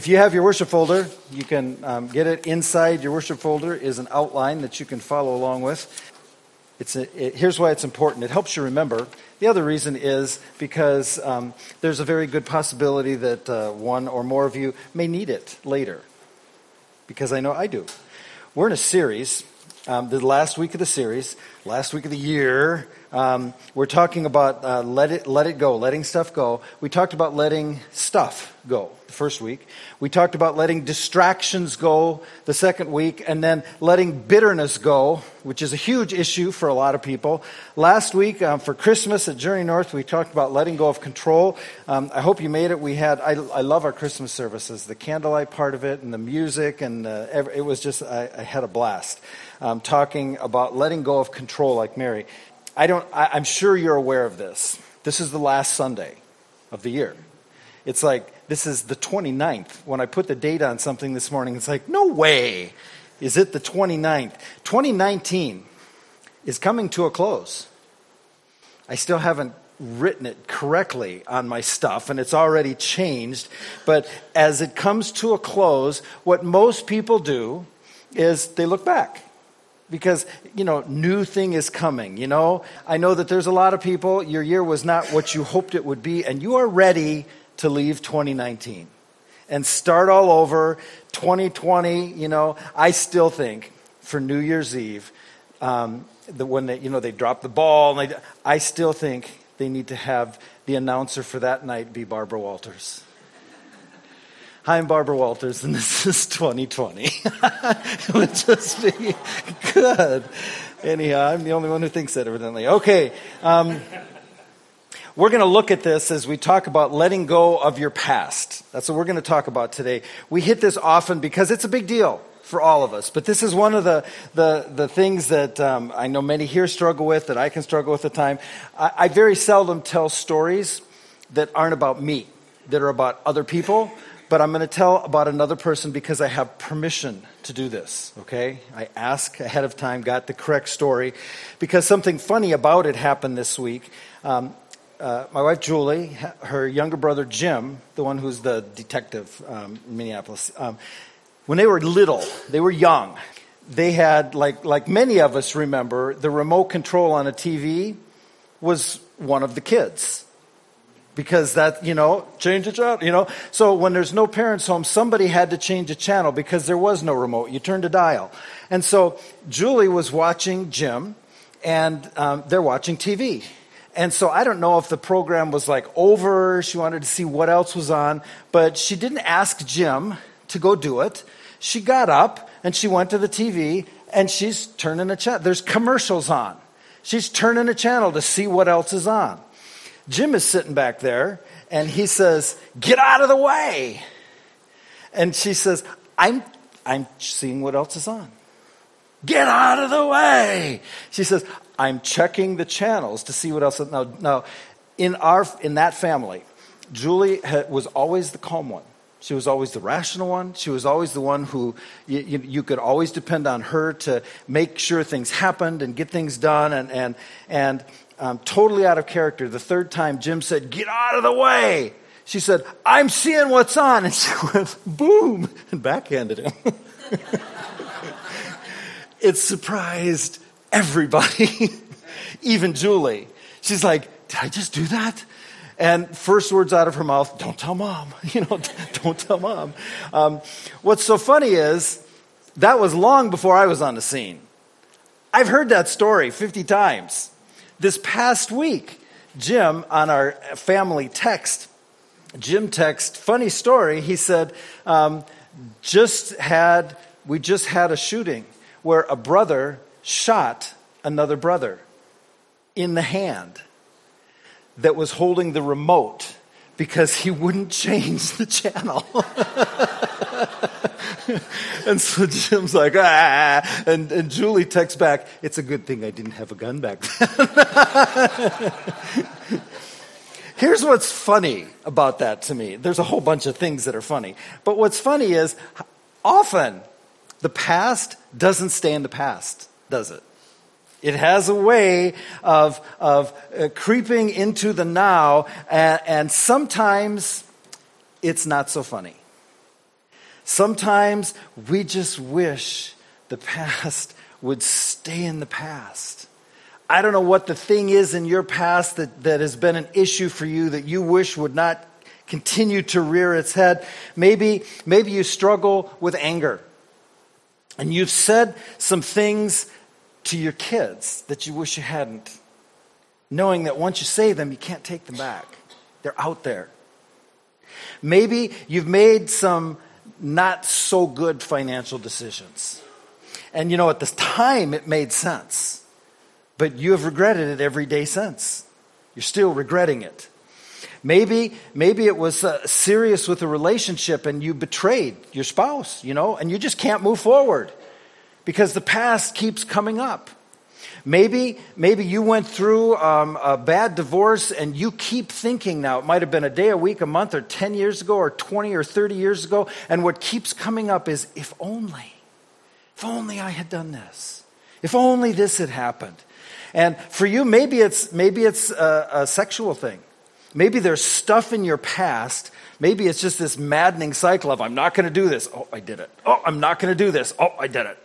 If you have your worship folder, you can um, get it inside your worship folder is an outline that you can follow along with. It's a, it, here's why it's important. It helps you remember. The other reason is because um, there's a very good possibility that uh, one or more of you may need it later. Because I know I do. We're in a series, um, the last week of the series, last week of the year. Um, we're talking about uh, let it let it go, letting stuff go. We talked about letting stuff go the first week. We talked about letting distractions go the second week, and then letting bitterness go, which is a huge issue for a lot of people. Last week um, for Christmas at Journey North, we talked about letting go of control. Um, I hope you made it. We had I, I, love our Christmas services, the candlelight part of it, and the music, and uh, it was just I, I had a blast um, talking about letting go of control, like Mary. I don't. I, I'm sure you're aware of this. This is the last Sunday of the year. It's like this is the 29th. When I put the date on something this morning, it's like, no way. Is it the 29th? 2019 is coming to a close. I still haven't written it correctly on my stuff, and it's already changed. But as it comes to a close, what most people do is they look back because you know new thing is coming you know? I know that there's a lot of people your year was not what you hoped it would be and you are ready to leave 2019 and start all over. 2020 you know i still think for new year's eve um, the, when they you know they drop the ball and they, i still think they need to have the announcer for that night be barbara walters Hi, I'm Barbara Walters, and this is 2020. it would just be good. Anyhow, I'm the only one who thinks that, evidently. Okay. Um, we're going to look at this as we talk about letting go of your past. That's what we're going to talk about today. We hit this often because it's a big deal for all of us. But this is one of the, the, the things that um, I know many here struggle with, that I can struggle with at time. I, I very seldom tell stories that aren't about me, that are about other people. But I'm going to tell about another person because I have permission to do this, okay? I ask ahead of time, got the correct story, because something funny about it happened this week. Um, uh, my wife Julie, her younger brother Jim, the one who's the detective um, in Minneapolis, um, when they were little, they were young, they had, like, like many of us remember, the remote control on a TV was one of the kids. Because that, you know, change the channel, you know. So when there's no parents home, somebody had to change a channel because there was no remote. You turned a dial. And so Julie was watching Jim, and um, they're watching TV. And so I don't know if the program was like over, she wanted to see what else was on, but she didn't ask Jim to go do it. She got up and she went to the TV and she's turning a channel. There's commercials on. She's turning a channel to see what else is on. Jim is sitting back there and he says, Get out of the way. And she says, I'm, I'm seeing what else is on. Get out of the way. She says, I'm checking the channels to see what else. Now, now in, our, in that family, Julie was always the calm one. She was always the rational one. She was always the one who you, you, you, could always depend on her to make sure things happened and get things done. And, and, and um, totally out of character. The third time, Jim said, Get out of the way. She said, I'm seeing what's on. And she went, Boom, and backhanded him. it surprised everybody, even Julie. She's like, Did I just do that? And first words out of her mouth, Don't tell mom. You know, don't tell mom. Um, what's so funny is that was long before I was on the scene. I've heard that story 50 times. This past week, Jim, on our family text, Jim text, funny story, he said, um, just had, we just had a shooting where a brother shot another brother in the hand that was holding the remote because he wouldn't change the channel. and so Jim's like, ah, and, and Julie texts back, it's a good thing I didn't have a gun back then. Here's what's funny about that to me. There's a whole bunch of things that are funny. But what's funny is often the past doesn't stay in the past, does it? It has a way of, of uh, creeping into the now, and, and sometimes it's not so funny. Sometimes we just wish the past would stay in the past. I don't know what the thing is in your past that, that has been an issue for you that you wish would not continue to rear its head. Maybe, maybe you struggle with anger. And you've said some things to your kids that you wish you hadn't, knowing that once you say them, you can't take them back. They're out there. Maybe you've made some not so good financial decisions. And you know, at the time, it made sense. But you have regretted it every day since. You're still regretting it. Maybe, maybe it was uh, serious with a relationship and you betrayed your spouse, you know, and you just can't move forward because the past keeps coming up. Maybe, maybe you went through um, a bad divorce and you keep thinking now, it might have been a day, a week, a month, or 10 years ago, or 20 or 30 years ago, and what keeps coming up is, if only, if only I had done this, if only this had happened. And for you, maybe it's, maybe it's a, a sexual thing. Maybe there's stuff in your past. Maybe it's just this maddening cycle of, I'm not going to do this. Oh, I did it. Oh, I'm not going to do this. Oh, I did it.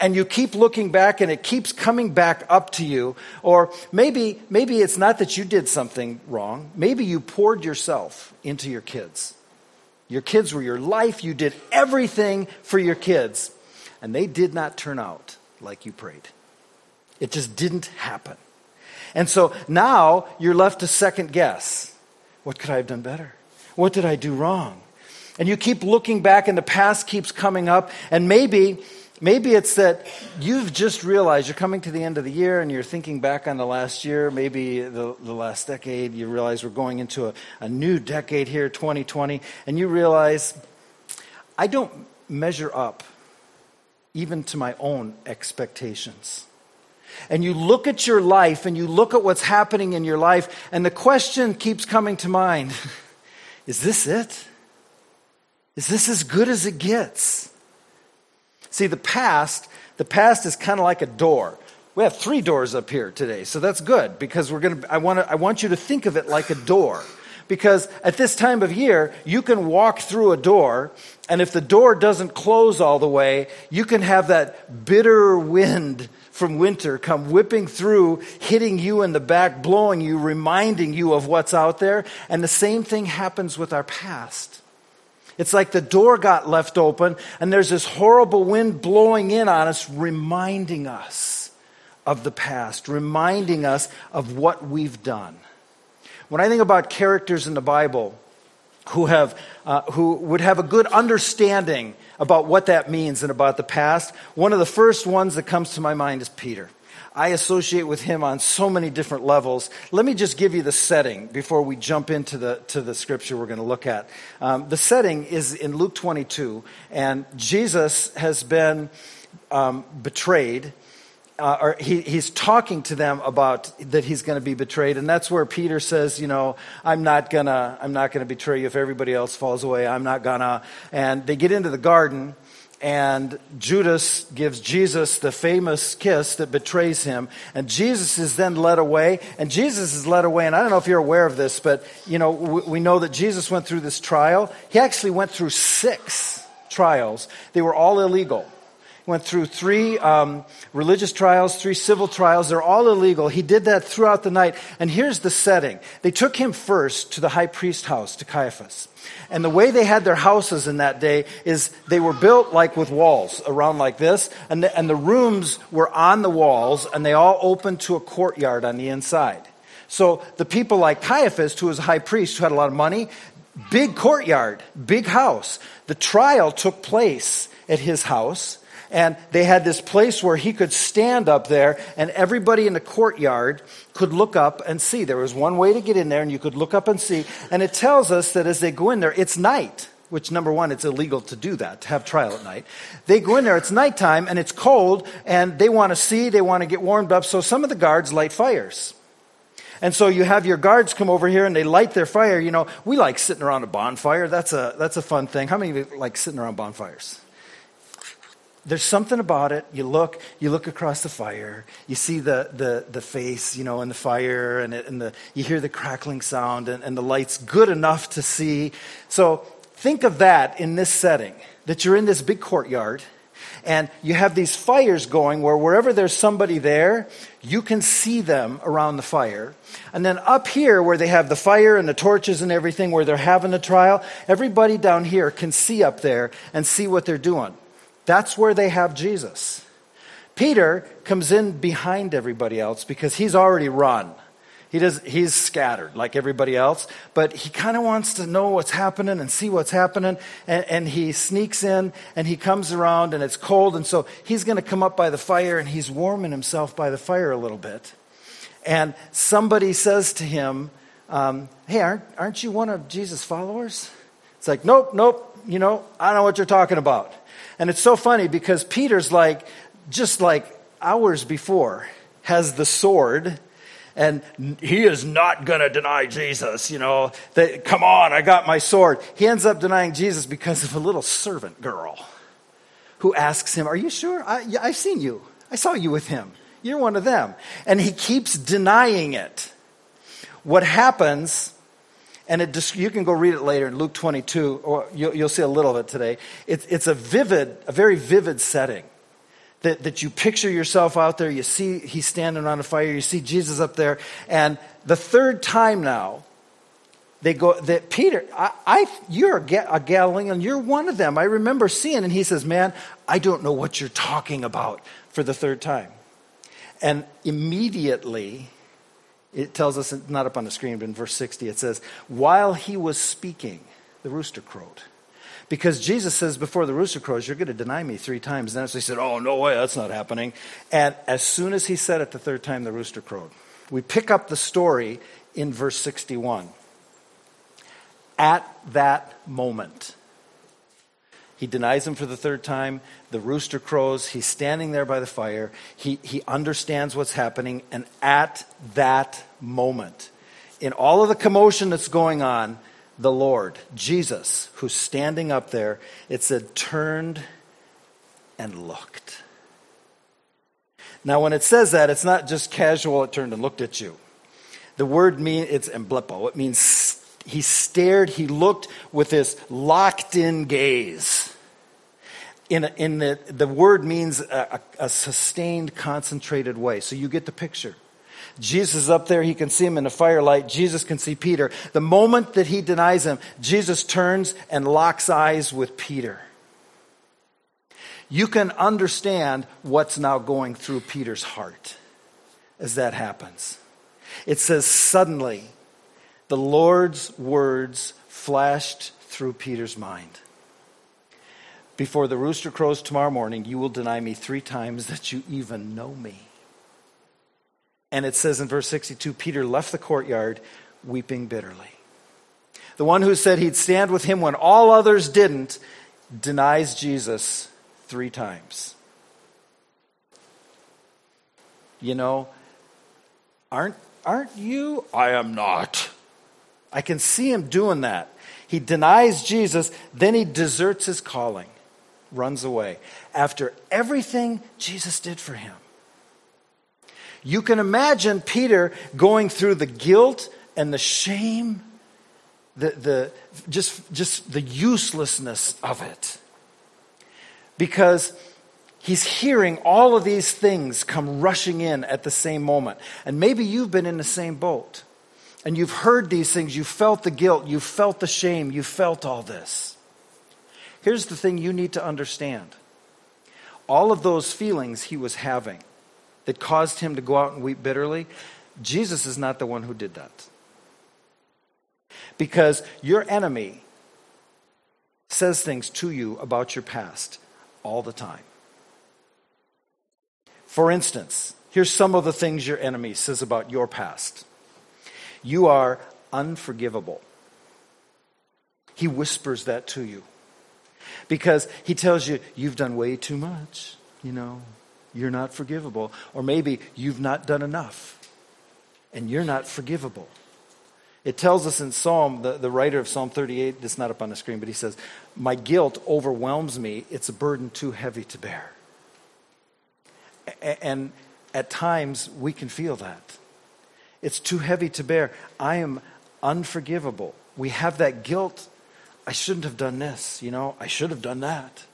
And you keep looking back and it keeps coming back up to you. Or maybe, maybe it's not that you did something wrong. Maybe you poured yourself into your kids. Your kids were your life. You did everything for your kids. And they did not turn out like you prayed. It just didn't happen. And so now you're left to second guess. What could I have done better? What did I do wrong? And you keep looking back and the past keeps coming up and maybe maybe it's that you've just realized you're coming to the end of the year and you're thinking back on the last year, maybe the, the last decade, you realize we're going into a, a new decade here, 2020, and you realize I don't measure up even to my own expectations and you look at your life and you look at what's happening in your life, and the question keeps coming to mind Is this it? Is this as good as it gets? See, the past, the past is kind of like a door. We have three doors up here today, so that's good because we're going to, I want to, I want you to think of it like a door. Because at this time of year, you can walk through a door, and if the door doesn't close all the way, you can have that bitter wind from winter come whipping through, hitting you in the back, blowing you, reminding you of what's out there. And the same thing happens with our past. It's like the door got left open and there's this horrible wind blowing in on us, reminding us of the past, reminding us of what we've done. When I think about characters in the Bible who, have, uh, who would have a good understanding about what that means and about the past. One of the first ones that comes to my mind is Peter. I associate with him on so many different levels. Let me just give you the setting before we jump into the, to the scripture we're going to look at. Um, the setting is in Luke 22, and Jesus has been um, betrayed uh, or he, he's talking to them about that he's going to be betrayed and that's where peter says you know i'm not gonna i'm not gonna betray you if everybody else falls away i'm not gonna and they get into the garden and judas gives jesus the famous kiss that betrays him. And jesus is then led away and jesus is led away and i don't know if you're aware of this but you know we, we know that jesus went through this trial. He actually went through six trials. They were all illegal went through three um, religious trials, three civil trials. They're all illegal. He did that throughout the night. And here's the setting they took him first to the high priest house, to Caiaphas. And the way they had their houses in that day is they were built like with walls around like this, and the, and the rooms were on the walls, and they all opened to a courtyard on the inside. So the people like Caiaphas, who was a high priest, who had a lot of money, big courtyard, big house. The trial took place at his house and they had this place where he could stand up there, and everybody in the courtyard could look up and see. There was one way to get in there, and you could look up and see. And it tells us that as they go in there, it's night which number one, it's illegal to do that, to have trial at night. They go in there, it's nighttime, and it's cold, and they want to see, they want to get warmed up, so some of the guards light fires. And so you have your guards come over here and they light their fire. You know, we like sitting around a bonfire. That's a, that's a fun thing. How many of you like sitting around bonfires? There's something about it. You look, you look across the fire, you see the, the, the face, you know, in the fire, and, it, and the, you hear the crackling sound, and, and the light's good enough to see. So think of that in this setting that you're in this big courtyard and you have these fires going where wherever there's somebody there, you can see them around the fire. And then up here, where they have the fire and the torches and everything, where they're having the trial, everybody down here can see up there and see what they're doing. That's where they have Jesus. Peter comes in behind everybody else because he's already run. He does, he's scattered like everybody else, but he kind of wants to know what's happening and see what's happening. And, and he sneaks in and he comes around and it's cold. And so he's going to come up by the fire and he's warming himself by the fire a little bit. And somebody says to him, um, Hey, aren't, aren't you one of Jesus' followers? It's like, Nope, nope, you know, I don't know what you're talking about. And it's so funny because Peter's like, just like hours before, has the sword and he is not going to deny Jesus, you know. That, come on, I got my sword. He ends up denying Jesus because of a little servant girl who asks him, Are you sure? I, I've seen you. I saw you with him. You're one of them. And he keeps denying it. What happens, and it, you can go read it later in Luke 22, or you'll, you'll see a little of it today. It, it's a vivid, a very vivid setting that, that you picture yourself out there, you see he's standing on a fire, you see Jesus up there, and the third time now, they go that Peter, I, I you're a Galilean, you're one of them. I remember seeing, and he says, "Man, I don't know what you're talking about." For the third time, and immediately, it tells us not up on the screen, but in verse sixty, it says, "While he was speaking, the rooster crowed." Because Jesus says before the rooster crows, You're going to deny me three times. And then he said, Oh, no way, that's not happening. And as soon as he said it the third time, the rooster crowed. We pick up the story in verse 61. At that moment, he denies him for the third time. The rooster crows. He's standing there by the fire. He, he understands what's happening. And at that moment, in all of the commotion that's going on, the Lord, Jesus, who's standing up there, it said, turned and looked. Now, when it says that, it's not just casual, it turned and looked at you. The word means, it's emblepo. It means he stared, he looked with this locked in gaze. In, in the, the word means a, a, a sustained, concentrated way. So you get the picture. Jesus is up there. He can see him in the firelight. Jesus can see Peter. The moment that he denies him, Jesus turns and locks eyes with Peter. You can understand what's now going through Peter's heart as that happens. It says, suddenly, the Lord's words flashed through Peter's mind. Before the rooster crows tomorrow morning, you will deny me three times that you even know me. And it says in verse 62 Peter left the courtyard weeping bitterly. The one who said he'd stand with him when all others didn't denies Jesus three times. You know, aren't, aren't you? I am not. I can see him doing that. He denies Jesus, then he deserts his calling, runs away after everything Jesus did for him. You can imagine Peter going through the guilt and the shame, the, the, just, just the uselessness of it. Because he's hearing all of these things come rushing in at the same moment. And maybe you've been in the same boat. And you've heard these things. You felt the guilt. You felt the shame. You felt all this. Here's the thing you need to understand all of those feelings he was having that caused him to go out and weep bitterly, Jesus is not the one who did that. Because your enemy says things to you about your past all the time. For instance, here's some of the things your enemy says about your past you are unforgivable. He whispers that to you because he tells you, you've done way too much, you know, you're not forgivable. Or maybe you've not done enough and you're not forgivable. It tells us in Psalm, the, the writer of Psalm 38, it's not up on the screen, but he says, My guilt overwhelms me. It's a burden too heavy to bear. And at times we can feel that. It's too heavy to bear. I am unforgivable. We have that guilt I shouldn't have done this, you know, I should have done that.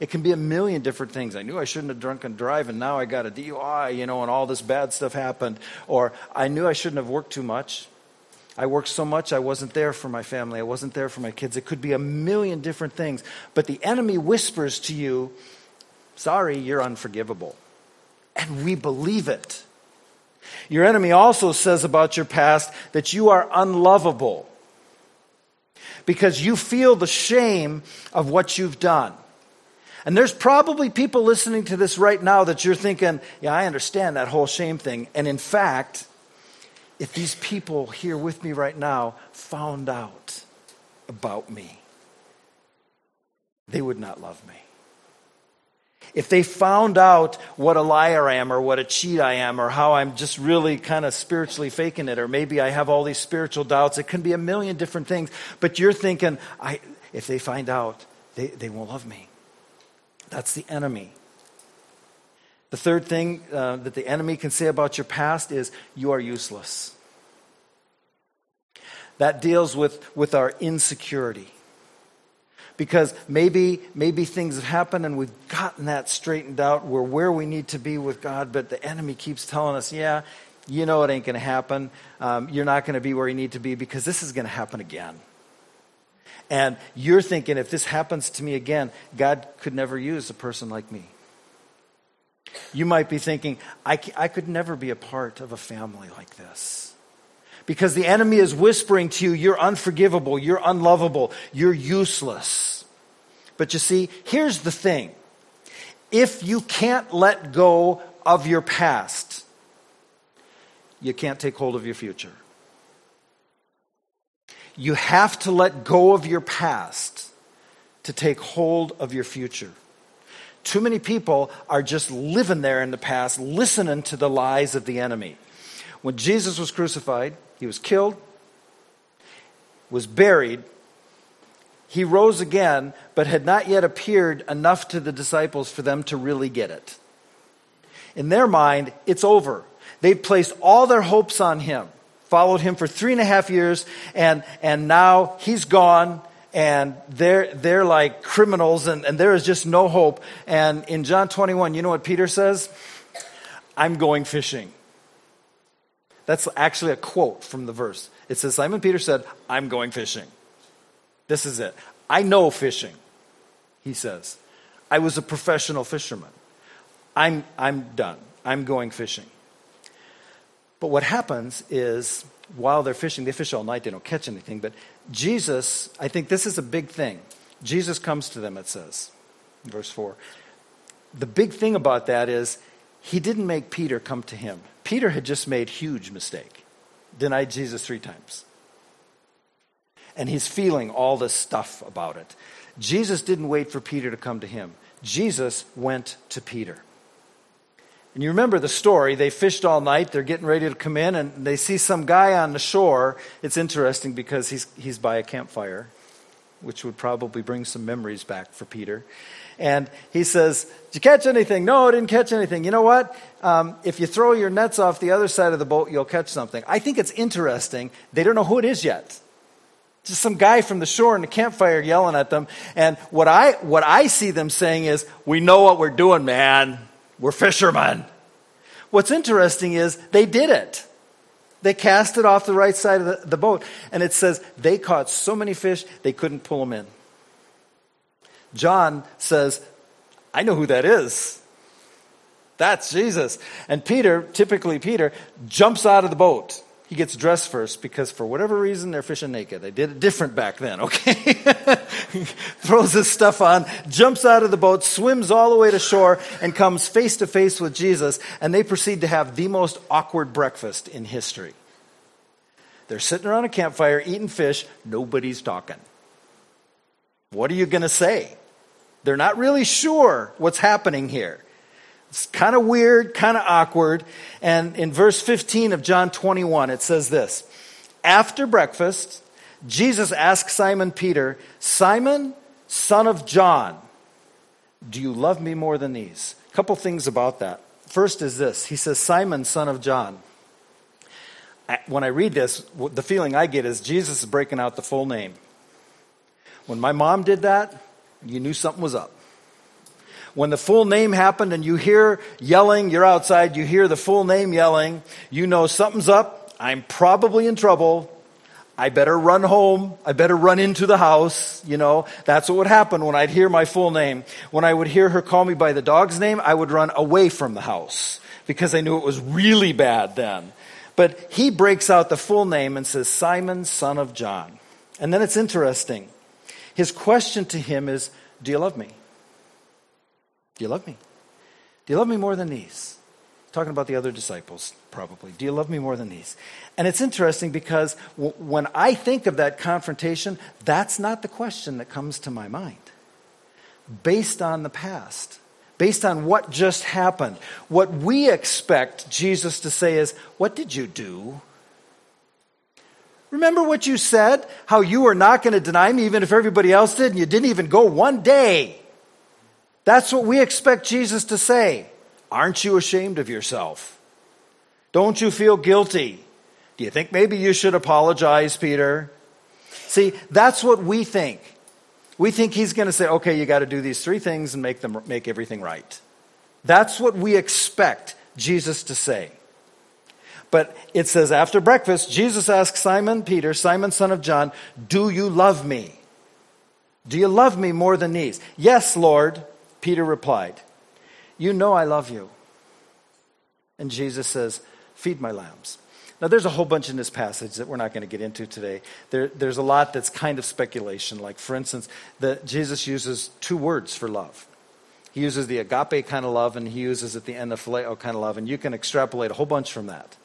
It can be a million different things. I knew I shouldn't have drunk and drive, and now I got a DUI, you know, and all this bad stuff happened. Or I knew I shouldn't have worked too much. I worked so much I wasn't there for my family. I wasn't there for my kids. It could be a million different things. But the enemy whispers to you, sorry, you're unforgivable. And we believe it. Your enemy also says about your past that you are unlovable because you feel the shame of what you've done. And there's probably people listening to this right now that you're thinking, yeah, I understand that whole shame thing. And in fact, if these people here with me right now found out about me, they would not love me. If they found out what a liar I am or what a cheat I am or how I'm just really kind of spiritually faking it or maybe I have all these spiritual doubts, it can be a million different things. But you're thinking, I, if they find out, they, they won't love me. That's the enemy. The third thing uh, that the enemy can say about your past is you are useless. That deals with, with our insecurity. Because maybe, maybe things have happened and we've gotten that straightened out. We're where we need to be with God, but the enemy keeps telling us, yeah, you know it ain't going to happen. Um, you're not going to be where you need to be because this is going to happen again. And you're thinking, if this happens to me again, God could never use a person like me. You might be thinking, I, I could never be a part of a family like this. Because the enemy is whispering to you, you're unforgivable, you're unlovable, you're useless. But you see, here's the thing if you can't let go of your past, you can't take hold of your future. You have to let go of your past to take hold of your future. Too many people are just living there in the past, listening to the lies of the enemy. When Jesus was crucified, he was killed, was buried, he rose again, but had not yet appeared enough to the disciples for them to really get it. In their mind, it's over. They'd placed all their hopes on him followed him for three and a half years, and, and now he's gone, and they're, they're like criminals, and, and there is just no hope. And in John 21, you know what Peter says? I'm going fishing. That's actually a quote from the verse. It says, Simon Peter said, I'm going fishing. This is it. I know fishing, he says. I was a professional fisherman. I'm, I'm done. I'm going fishing. But what happens is while they're fishing, they fish all night, they don't catch anything. But Jesus, I think this is a big thing. Jesus comes to them, it says, verse 4. The big thing about that is he didn't make Peter come to him. Peter had just made huge mistake, denied Jesus three times. And he's feeling all this stuff about it. Jesus didn't wait for Peter to come to him. Jesus went to Peter. And you remember the story. They fished all night. They're getting ready to come in, and they see some guy on the shore. It's interesting because he's, he's by a campfire, which would probably bring some memories back for Peter. And he says, Did you catch anything? No, I didn't catch anything. You know what? Um, if you throw your nets off the other side of the boat, you'll catch something. I think it's interesting. They don't know who it is yet. Just some guy from the shore in the campfire yelling at them. And what I, what I see them saying is, We know what we're doing, man. We're fishermen. What's interesting is they did it. They cast it off the right side of the, the boat. And it says they caught so many fish, they couldn't pull them in. John says, I know who that is. That's Jesus. And Peter, typically Peter, jumps out of the boat he gets dressed first because for whatever reason they're fishing naked. They did it different back then, okay? Throws his stuff on, jumps out of the boat, swims all the way to shore, and comes face to face with Jesus, and they proceed to have the most awkward breakfast in history. They're sitting around a campfire eating fish, nobody's talking. What are you going to say? They're not really sure what's happening here. It's kind of weird, kind of awkward. And in verse 15 of John 21, it says this After breakfast, Jesus asked Simon Peter, Simon, son of John, do you love me more than these? A couple things about that. First is this He says, Simon, son of John. When I read this, the feeling I get is Jesus is breaking out the full name. When my mom did that, you knew something was up. When the full name happened and you hear yelling, you're outside, you hear the full name yelling, you know something's up. I'm probably in trouble. I better run home. I better run into the house. You know, that's what would happen when I'd hear my full name. When I would hear her call me by the dog's name, I would run away from the house because I knew it was really bad then. But he breaks out the full name and says, Simon, son of John. And then it's interesting. His question to him is, Do you love me? Do you love me? Do you love me more than these? Talking about the other disciples, probably. Do you love me more than these? And it's interesting because w- when I think of that confrontation, that's not the question that comes to my mind. Based on the past, based on what just happened, what we expect Jesus to say is, What did you do? Remember what you said? How you were not going to deny me even if everybody else did, and you didn't even go one day. That's what we expect Jesus to say. Aren't you ashamed of yourself? Don't you feel guilty? Do you think maybe you should apologize, Peter? See, that's what we think. We think he's going to say, okay, you got to do these three things and make, them, make everything right. That's what we expect Jesus to say. But it says, after breakfast, Jesus asked Simon Peter, Simon son of John, Do you love me? Do you love me more than these? Yes, Lord, Peter replied, You know I love you. And Jesus says, Feed my lambs. Now, there's a whole bunch in this passage that we're not going to get into today. There, there's a lot that's kind of speculation. Like, for instance, that Jesus uses two words for love. He uses the agape kind of love, and he uses at the end the phileo kind of love, and you can extrapolate a whole bunch from that.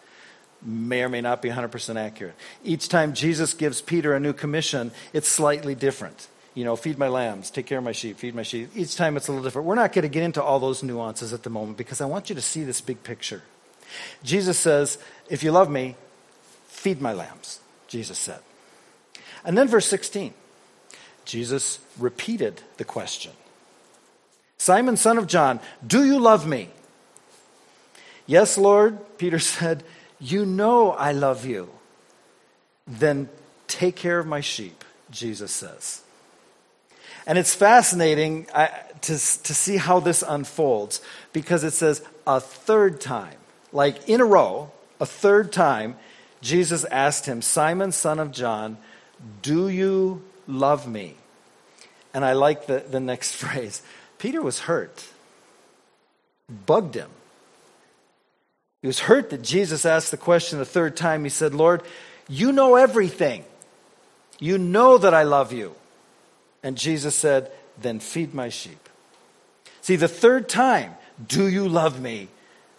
May or may not be 100% accurate. Each time Jesus gives Peter a new commission, it's slightly different you know, feed my lambs, take care of my sheep, feed my sheep. Each time it's a little different. We're not going to get into all those nuances at the moment because I want you to see this big picture. Jesus says, If you love me, feed my lambs, Jesus said. And then verse 16, Jesus repeated the question Simon, son of John, do you love me? Yes, Lord, Peter said, You know I love you. Then take care of my sheep, Jesus says. And it's fascinating to, to see how this unfolds because it says a third time, like in a row, a third time, Jesus asked him, Simon, son of John, do you love me? And I like the, the next phrase. Peter was hurt, bugged him. He was hurt that Jesus asked the question the third time. He said, Lord, you know everything. You know that I love you. And Jesus said, Then feed my sheep. See, the third time, Do you love me?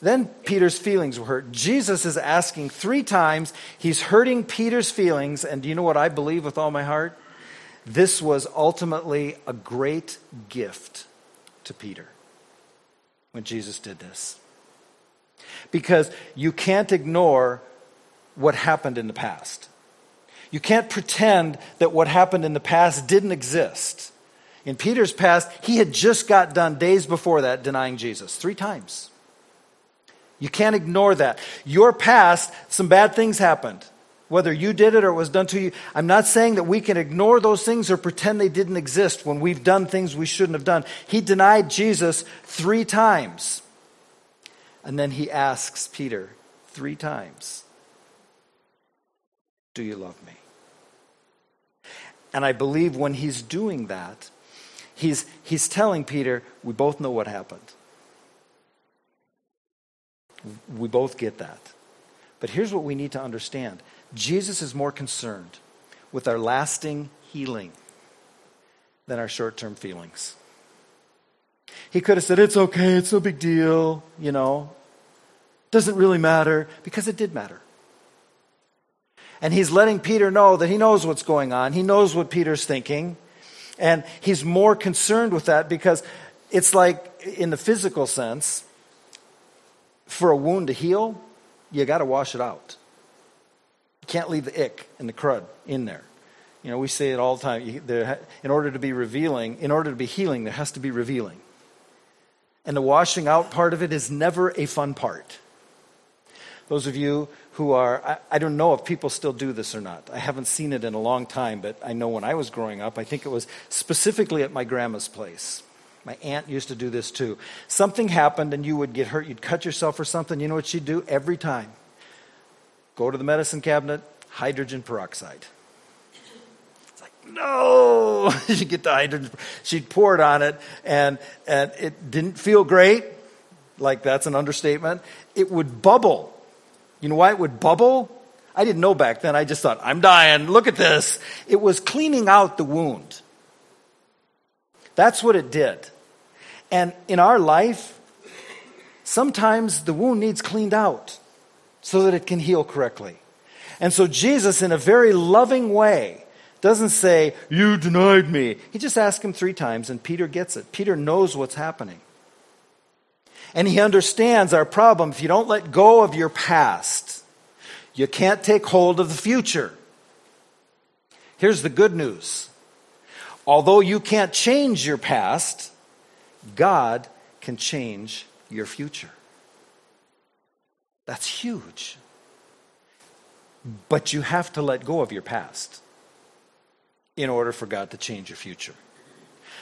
Then Peter's feelings were hurt. Jesus is asking three times. He's hurting Peter's feelings. And do you know what I believe with all my heart? This was ultimately a great gift to Peter when Jesus did this. Because you can't ignore what happened in the past. You can't pretend that what happened in the past didn't exist. In Peter's past, he had just got done days before that denying Jesus three times. You can't ignore that. Your past, some bad things happened. Whether you did it or it was done to you, I'm not saying that we can ignore those things or pretend they didn't exist when we've done things we shouldn't have done. He denied Jesus three times. And then he asks Peter three times, Do you love me? And I believe when he's doing that, he's, he's telling Peter, we both know what happened. We both get that. But here's what we need to understand Jesus is more concerned with our lasting healing than our short term feelings. He could have said, It's okay, it's no big deal, you know. Doesn't really matter, because it did matter. And he's letting Peter know that he knows what's going on. He knows what Peter's thinking. And he's more concerned with that because it's like, in the physical sense, for a wound to heal, you got to wash it out. You can't leave the ick and the crud in there. You know, we say it all the time. In order to be revealing, in order to be healing, there has to be revealing. And the washing out part of it is never a fun part. Those of you who are, I, I, don't know if people still do this or not. I haven't seen it in a long time, but I know when I was growing up, I think it was specifically at my grandma's place. My aunt used to do this too. Something happened and you would get hurt, you'd cut yourself or something. You know what she'd do? Every time. Go to the medicine cabinet, hydrogen peroxide. No! you get the hydrogen. She'd pour it on it, and, and it didn't feel great. Like, that's an understatement. It would bubble you know why it would bubble? I didn't know back then. I just thought, I'm dying. Look at this. It was cleaning out the wound. That's what it did. And in our life, sometimes the wound needs cleaned out so that it can heal correctly. And so Jesus, in a very loving way, doesn't say, You denied me. He just asks him three times, and Peter gets it. Peter knows what's happening. And he understands our problem. If you don't let go of your past, you can't take hold of the future. Here's the good news. Although you can't change your past, God can change your future. That's huge. But you have to let go of your past in order for God to change your future.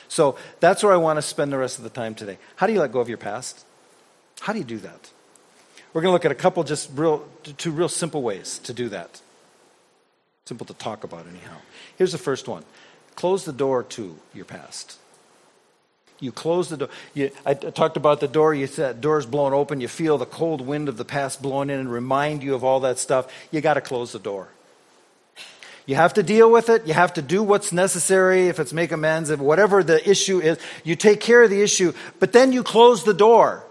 So that's where I want to spend the rest of the time today. How do you let go of your past? How do you do that? We're going to look at a couple just real, two real simple ways to do that. Simple to talk about, anyhow. Here's the first one close the door to your past. You close the door. You, I talked about the door. You said door's blown open. You feel the cold wind of the past blowing in and remind you of all that stuff. You got to close the door. You have to deal with it. You have to do what's necessary. If it's make amends, if whatever the issue is, you take care of the issue. But then you close the door.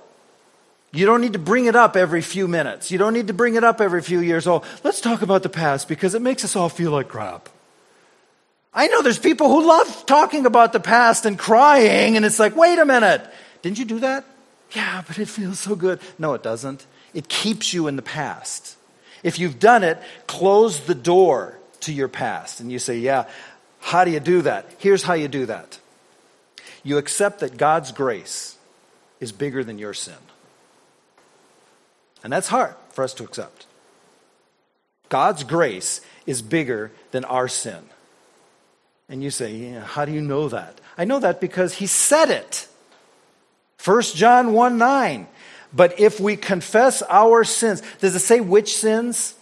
You don't need to bring it up every few minutes. You don't need to bring it up every few years. Oh, let's talk about the past because it makes us all feel like crap. I know there's people who love talking about the past and crying, and it's like, wait a minute, didn't you do that? Yeah, but it feels so good. No, it doesn't. It keeps you in the past. If you've done it, close the door to your past. And you say, yeah, how do you do that? Here's how you do that you accept that God's grace is bigger than your sin. And that's hard for us to accept. God's grace is bigger than our sin. And you say, yeah, how do you know that? I know that because he said it. 1 John 1 9. But if we confess our sins, does it say which sins?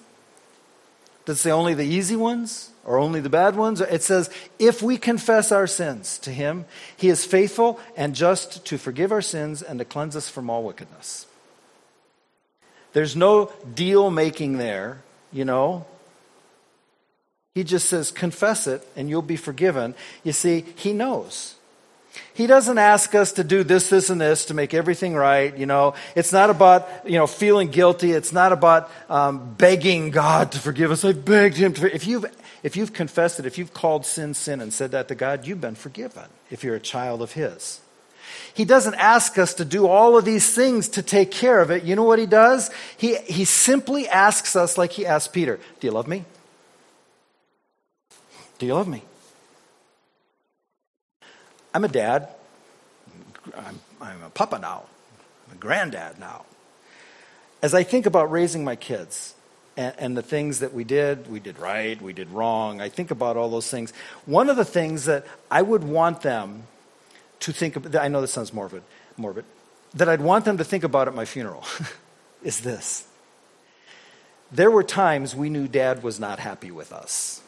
Does it say only the easy ones or only the bad ones? It says, if we confess our sins to him, he is faithful and just to forgive our sins and to cleanse us from all wickedness. There's no deal making there, you know. He just says, confess it and you'll be forgiven. You see, he knows. He doesn't ask us to do this, this, and this to make everything right. You know, it's not about you know feeling guilty. It's not about um, begging God to forgive us. I begged Him to. If you've if you've confessed it, if you've called sin sin and said that to God, you've been forgiven. If you're a child of His. He doesn't ask us to do all of these things to take care of it. You know what he does? He, he simply asks us, like he asked Peter, Do you love me? Do you love me? I'm a dad. I'm, I'm a papa now. I'm a granddad now. As I think about raising my kids, and, and, the things that we did, we did right, we did wrong. I think about all those things. One of the things that I would want them to think about, I know this sounds morbid, morbid, that I'd want them to think about at my funeral is this. There were times we knew dad was not happy with us.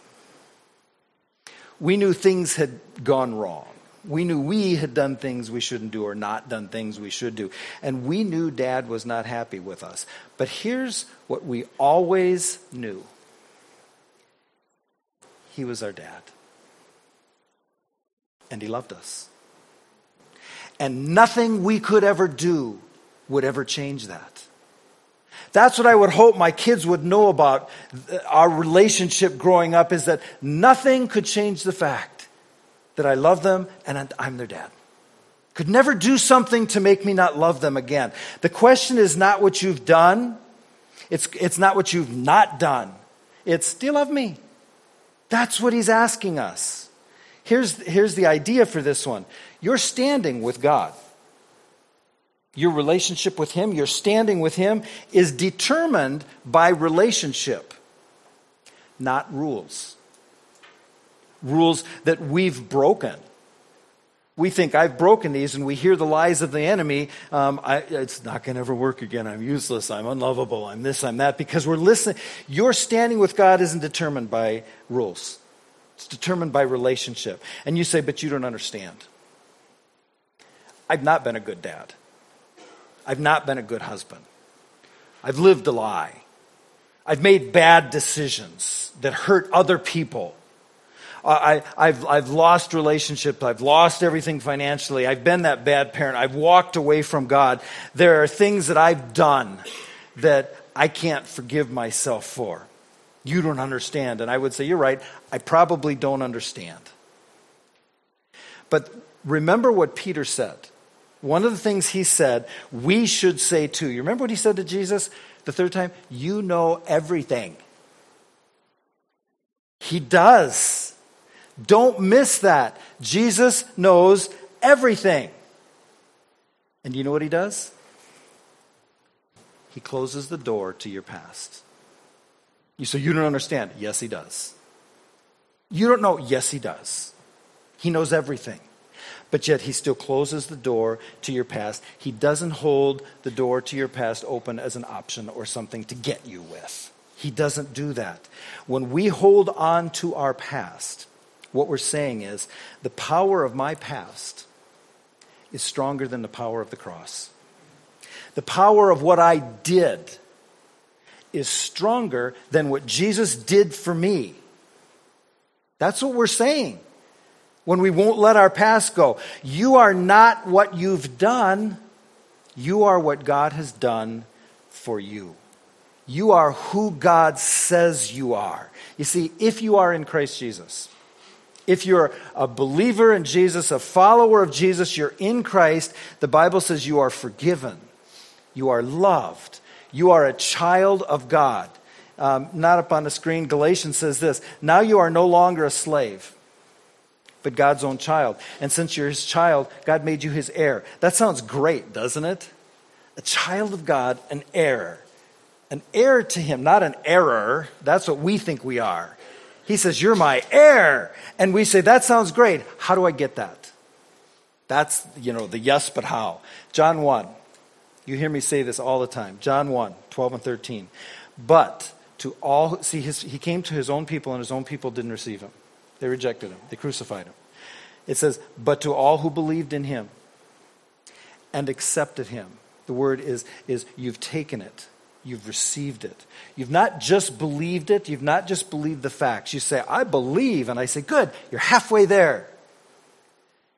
We knew things had gone wrong. We knew we had done things we shouldn't do or not done things we should do. And we knew dad was not happy with us. But here's what we always knew he was our dad. And he loved us. And nothing we could ever do would ever change that. That's what I would hope my kids would know about our relationship growing up is that nothing could change the fact that I love them and I'm their dad. Could never do something to make me not love them again. The question is not what you've done. It's, it's not what you've not done. It's, do you love me? That's what he's asking us. Here's, here's the idea for this one you're standing with God. Your relationship with Him, your standing with Him, is determined by relationship, not rules. Rules that we've broken. We think I've broken these, and we hear the lies of the enemy. Um, I, it's not going to ever work again. I'm useless. I'm unlovable. I'm this. I'm that. Because we're listening. Your standing with God isn't determined by rules. It's determined by relationship. And you say, but you don't understand. I've not been a good dad. I've not been a good husband. I've lived a lie. I've made bad decisions that hurt other people. I, have I've lost relationships. I've lost everything financially. I've been that bad parent. I've walked away from God. There are things that I've done that I can't forgive myself for. You don't understand. And I would say, You're right. I probably don't understand. But remember what Peter said. One of the things he said, we should say too. You remember what he said to Jesus the third time? You know everything. He does. Don't miss that. Jesus knows everything. And you know what he does? He closes the door to your past. You say, You don't understand. Yes, he does. You don't know. Yes, he does. He knows everything but yet he still closes the door to your past. He doesn't hold the door to your past open as an option or something to get you with. He doesn't do that. When we hold on to our past, what we're saying is the power of my past is stronger than the power of the cross. The power of what I did is stronger than what Jesus did for me. That's what we're saying when we won't let our past go. You are not what you've done, you are what God has done for you. You are who God says you are. You see, if you are in Christ Jesus, if you're a believer in Jesus, a follower of Jesus, you're in Christ, the Bible says you are forgiven, you are loved, you are a child of God. Um, not up on the screen, Galatians says this Now you are no longer a slave but God's own child. And since you're his child, God made you his heir. That sounds great, doesn't it? A child of God, an heir. An heir to him, not an error. That's what we think we are. He says, You're my heir. And we say, That sounds great. How do I get that? That's, you know, the yes, but how. John 1. You hear me say this all the time. John 1, 12 and 13. But to all, see, his, he came to his own people, and his own people didn't receive him. They rejected him, they crucified him. It says, But to all who believed in him and accepted him, the word is, is you've taken it. You've received it. You've not just believed it. You've not just believed the facts. You say, I believe. And I say, Good, you're halfway there.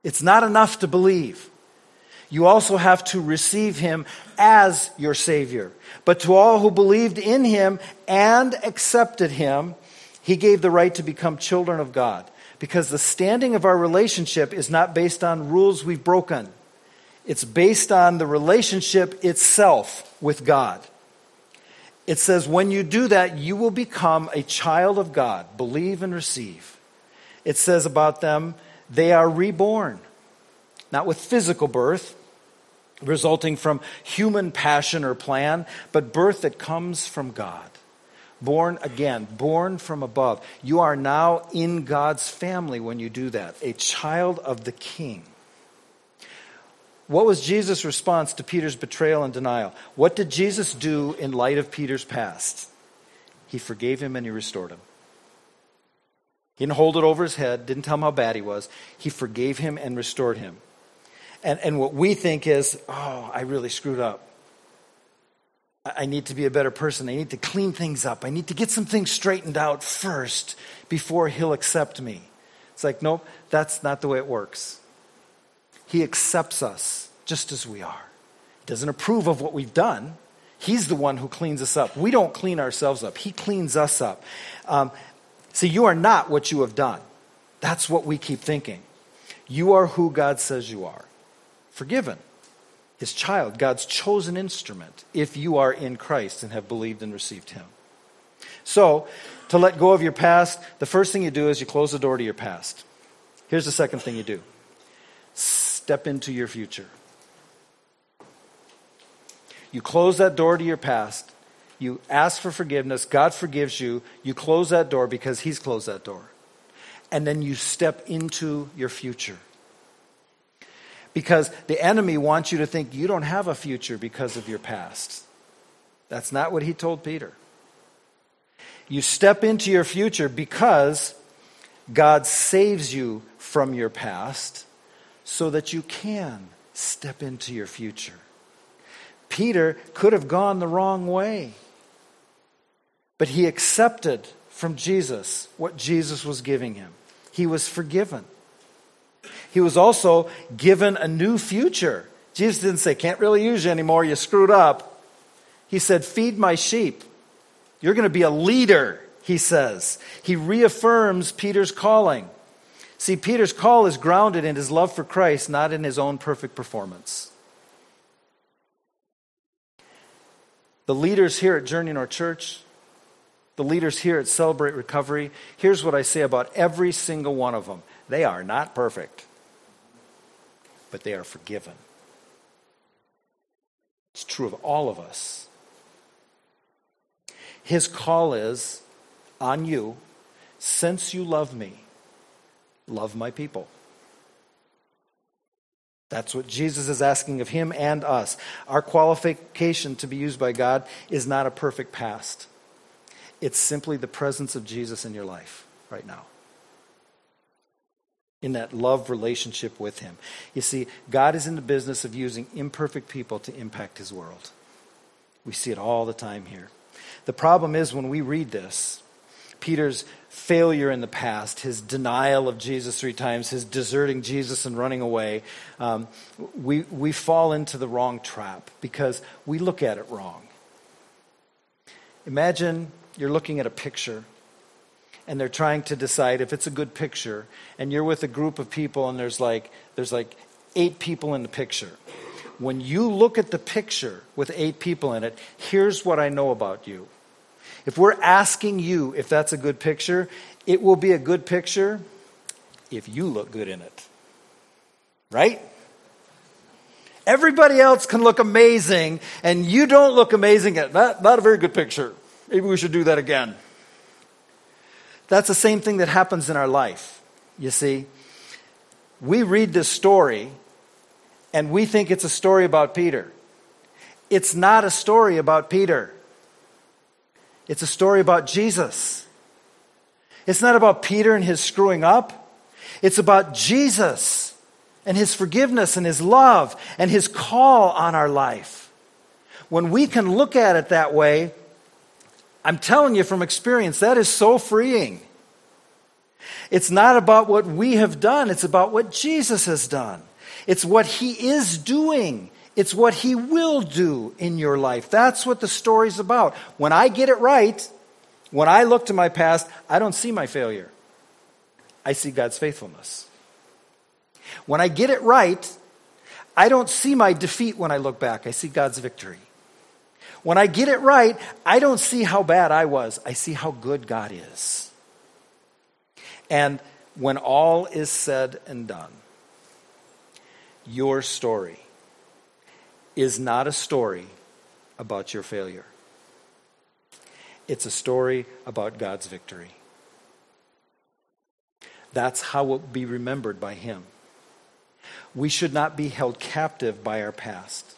It's not enough to believe. You also have to receive him as your Savior. But to all who believed in him and accepted him, he gave the right to become children of God because the standing of our relationship is not based on rules we've broken. It's based on the relationship itself with God. It says, when you do that, you will become a child of God. Believe and receive. It says about them, they are reborn, not with physical birth, resulting from human passion or plan, but birth that comes from God born again, born from above. You are now in God's family when you do that, a child of the King. What was Jesus' response to Peter's betrayal and denial? What did Jesus do in light of Peter's past? He forgave him and he restored him. He didn't hold it over his head, didn't tell him how bad he was. He forgave him and restored him. And, and what we think is, oh, I really screwed up. I need to be a better person. I need to clean things up. I need to get some things straightened out first before he'll accept me. It's like, nope, that's not the way it works. He accepts us just as we are. He doesn't approve of what we've done. He's the one who cleans us up. We don't clean ourselves up, He cleans us up. Um, see, you are not what you have done. That's what we keep thinking. You are who God says you are forgiven his child, God's chosen instrument, if you are in Christ and have believed and received him. So, to let go of your past, the first thing you do is you close the door to your past. Here's the second thing you do step into your future. You close that door to your past. You ask for forgiveness. God forgives you. You close that door because He's closed that door. And then you step into your future. Because the enemy wants you to think you don't have a future because of your past. That's not what he told Peter. You step into your future because God saves you from your past so that you can step into your future. Peter could have gone the wrong way, but he accepted from Jesus what Jesus was giving him. He was forgiven. He was also given a new future. Jesus didn't say, Can't really use you anymore, you screwed up. He said, Feed my sheep. You're going to be a leader, he says. He reaffirms Peter's calling. See, Peter's call is grounded in his love for Christ, not in his own perfect performance. The leaders here at Journey North Church, the leaders here at Celebrate Recovery, here's what I say about every single one of them they are not perfect, but they are forgiven. It's true of all of us. His call is on you, since you love me, love my people. That's what Jesus is asking of him and us. Our qualification to be used by God is not a perfect past, it's simply the presence of Jesus in your life right now. In that love relationship with Him. You see, God is in the business of using imperfect people to impact His world. We see it all the time here. The problem is when we read this, Peter's failure in the past, his denial of Jesus three times, his deserting Jesus and running away, um, we, we fall into the wrong trap because we look at it wrong. Imagine you're looking at a picture and they're trying to decide if it's a good picture and you're with a group of people and there's like there's like eight people in the picture when you look at the picture with eight people in it here's what i know about you if we're asking you if that's a good picture, it will be a good picture if you look good in it. Right? Everybody else can look amazing, and you don't look amazing. At, not, not a very good picture. Maybe we should do that again. That's the same thing that happens in our life. You see, we read this story and we think it's a story about Peter. It's not a story about Peter. It's a story about Jesus. It's not about Peter and his screwing up. It's about Jesus and his forgiveness and his love and his call on our life. When we can look at it that way, I'm telling you from experience, that is so freeing. It's not about what we have done, it's about what Jesus has done. It's what he is doing. It's what He will do in your life. That's what the story's about. When I get it right, when I look to my past, I don't see my failure. I see God's faithfulness. When I get it right, I don't see my defeat when I look back. I see God's victory. When I get it right, I don't see how bad I was. I see how good God is. And when all is said and done, your story is not a story about your failure. It's a story about God's victory. That's how it will be remembered by Him. We should not be held captive by our past.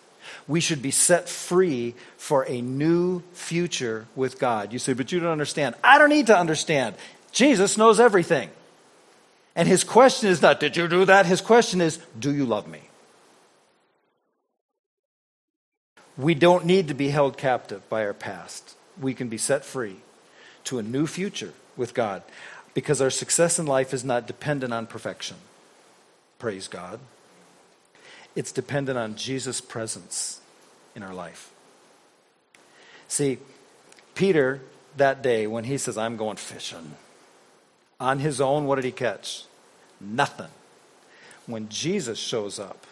We should be set free for a new future with God. You say, but you don't understand. I don't need to understand. Jesus knows everything. And his question is not, did you do that? His question is, do you love me? We don't need to be held captive by our past. We can be set free to a new future with God because our success in life is not dependent on perfection. Praise God. It's dependent on Jesus' presence in our life. See, Peter, that day, when he says, I'm going fishing, on his own, what did he catch? Nothing. When Jesus shows up,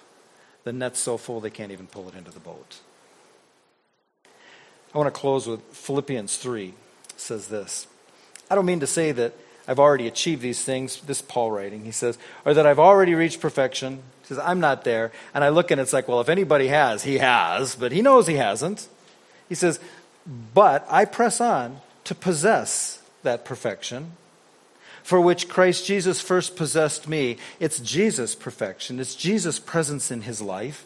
the net's so full they can't even pull it into the boat. I want to close with Philippians 3 it says this. I don't mean to say that I've already achieved these things. This Paul writing, he says, or that I've already reached perfection. He says, I'm not there. And I look and it's like, well, if anybody has, he has, but he knows he hasn't. He says, but I press on to possess that perfection for which Christ Jesus first possessed me. It's Jesus' perfection, it's Jesus' presence in his life.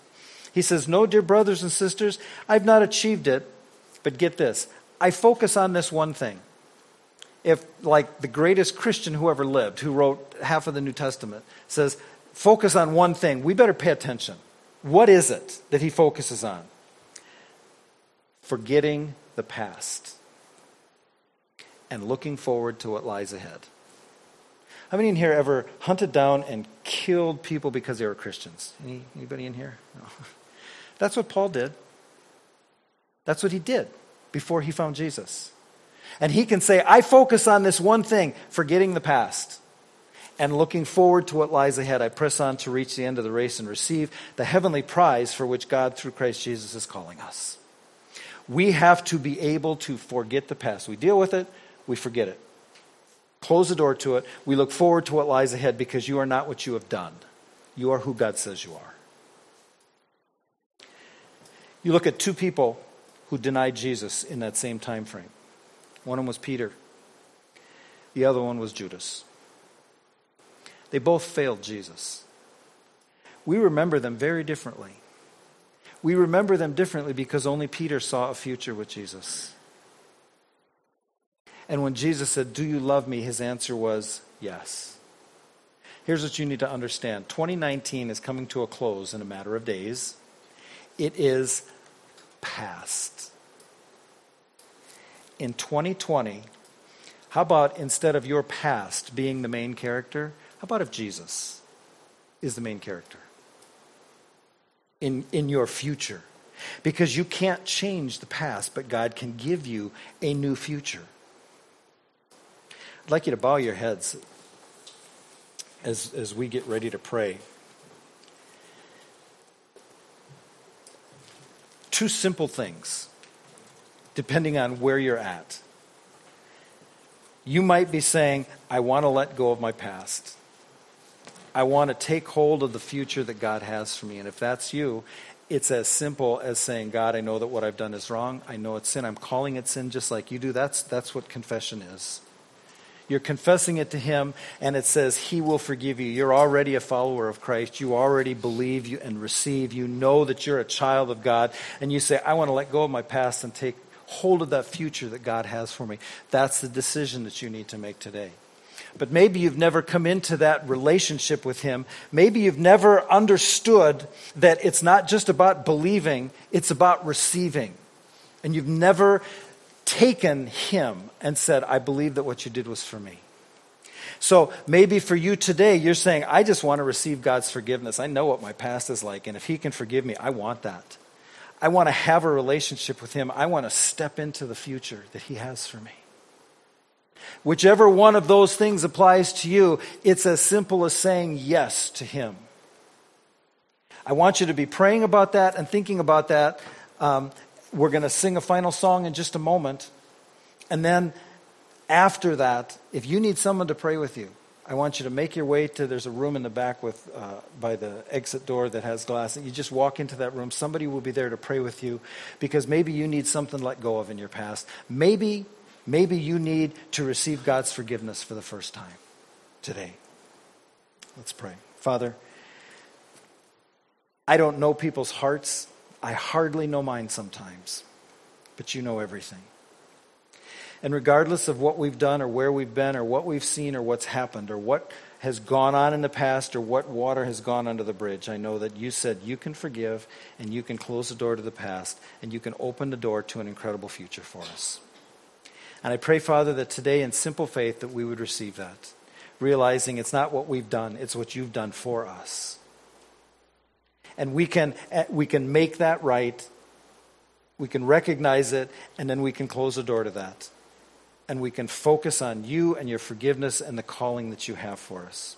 He says, No, dear brothers and sisters, I've not achieved it, but get this I focus on this one thing. If, like the greatest Christian who ever lived, who wrote half of the New Testament, says, focus on one thing, we better pay attention. What is it that he focuses on? Forgetting the past and looking forward to what lies ahead. How many in here ever hunted down and killed people because they were Christians? Any, anybody in here? No. That's what Paul did. That's what he did before he found Jesus. And he can say, I focus on this one thing, forgetting the past and looking forward to what lies ahead. I press on to reach the end of the race and receive the heavenly prize for which God, through Christ Jesus, is calling us. We have to be able to forget the past. We deal with it, we forget it close the door to it. We look forward to what lies ahead because you are not what you have done. You are who God says you are. You look at two people who denied Jesus in that same time frame. One of them was Peter. The other one was Judas. They both failed Jesus. We remember them very differently. We remember them differently because only Peter saw a future with Jesus. And when Jesus said, Do you love me? his answer was, Yes. Here's what you need to understand 2019 is coming to a close in a matter of days. It is past. In 2020, how about instead of your past being the main character, how about if Jesus is the main character in, in your future? Because you can't change the past, but God can give you a new future. I'd like you to bow your heads as, as we get ready to pray. Two simple things, depending on where you're at. You might be saying, I want to let go of my past. I want to take hold of the future that God has for me. And if that's you, it's as simple as saying, God, I know that what I've done is wrong. I know it's sin. I'm calling it sin just like you do. That's, that's what confession is. You're confessing it to Him, and it says He will forgive you. You're already a follower of Christ. You already believe you and receive. You know that you're a child of God, and you say, I want to let go of my past and take hold of that future that God has for me. That's the decision that you need to make today. But maybe you've never come into that relationship with Him. Maybe you've never understood that it's not just about believing, it's about receiving. And you've never taken him and said, I believe that what you did was for me. So maybe for you today, you're saying, I just want to receive God's forgiveness. I know what my past is like, and if He can forgive me, I want that. I want to have a relationship with Him. I want to step into the future that He has for me. Whichever one of those things applies to you, it's as simple as saying yes to Him. I want you to be praying about that and thinking about that. Um, we're going to sing a final song in just a moment. And then after that, if you need someone to pray with you, I want you to make your way to there's a room in the back with uh, by the exit door that has glass. And You just walk into that room. Somebody will be there to pray with you because maybe you need something let go of in your past. Maybe maybe you need to receive God's forgiveness for the first time today. Let's pray. Father, I don't know people's hearts. I hardly know mine sometimes, but you know everything. And regardless of what we've done or where we've been or what we've seen or what's happened or what has gone on in the past or what water has gone under the bridge, I know that you said you can forgive and you can close the door to the past and you can open the door to an incredible future for us. And I pray, Father, that today in simple faith that we would receive that, realizing it's not what we've done, it's what you've done for us and we can, eh, we can make that right. We can recognize it, and then we can close the door to that. And we can focus on you and your forgiveness and the calling that you have for us.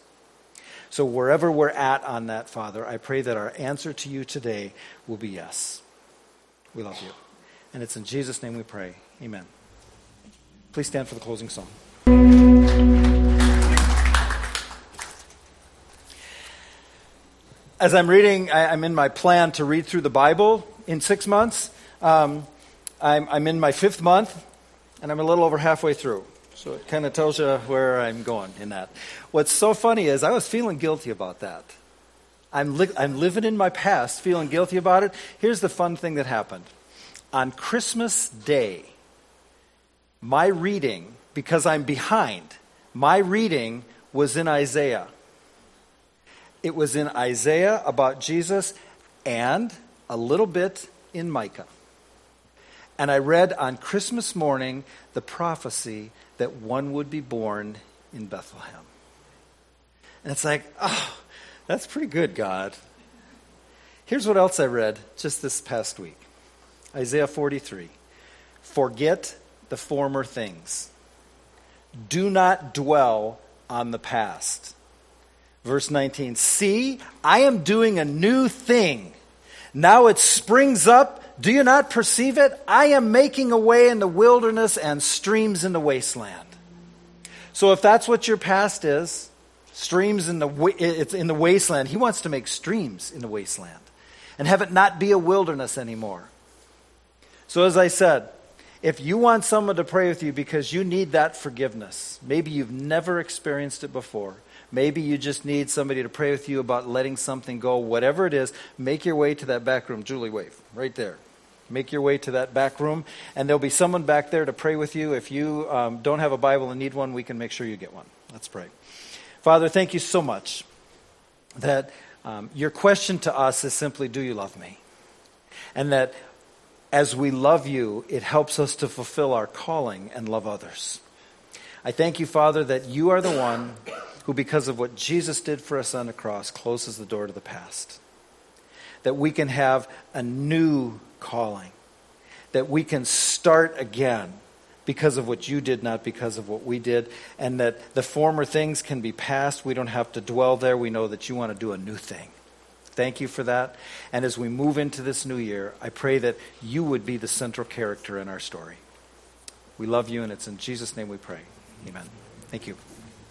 So, wherever we're at on that, Father, I pray that our answer to you today will be yes. We love you. And it's in Jesus' name we pray. Amen. Please stand for the closing song. As I'm reading, I, am in my plan to read through the Bible in six months. Um, I'm, I'm in my fifth month, and I'm a little over halfway through. So it kind of tells you where I'm going in that. What's so funny is I was feeling guilty about that. I'm, li- I'm living in my past, feeling guilty about it. Here's the fun thing that happened. On Christmas Day, my reading, because I'm behind, my reading was in Isaiah. It was in Isaiah about Jesus and a little bit in Micah. And I read on Christmas morning the prophecy that one would be born in Bethlehem. And it's like, oh, that's pretty good, God. Here's what else I read just this past week Isaiah 43. Forget the former things, do not dwell on the past. Verse 19 See, I am doing a new thing. Now it springs up. Do you not perceive it? I am making a way in the wilderness and streams in the wasteland. So if that's what your past is, streams in the it's in the wasteland, he wants to make streams in the wasteland and have it not be a wilderness anymore. So as I said, if you want someone to pray with you because you need that forgiveness, maybe you've never experienced it before, Maybe you just need somebody to pray with you about letting something go, whatever it is, make your way to that back room. Julie, wave right there. Make your way to that back room, and there'll be someone back there to pray with you. If you um, don't have a Bible and need one, we can make sure you get one. Let's pray. Father, thank you so much that um, your question to us is simply, Do you love me? And that as we love you, it helps us to fulfill our calling and love others. I thank you, Father, that you are the one who, because of what Jesus did for us on the cross, closes the door to the past. That we can have a new calling. That we can start again because of what you did, not because of what we did. And that the former things can be past. We don't have to dwell there. We know that you want to do a new thing. Thank you for that. And as we move into this new year, I pray that you would be the central character in our story. We love you, and it's in Jesus' name we pray. Amen. Thank you.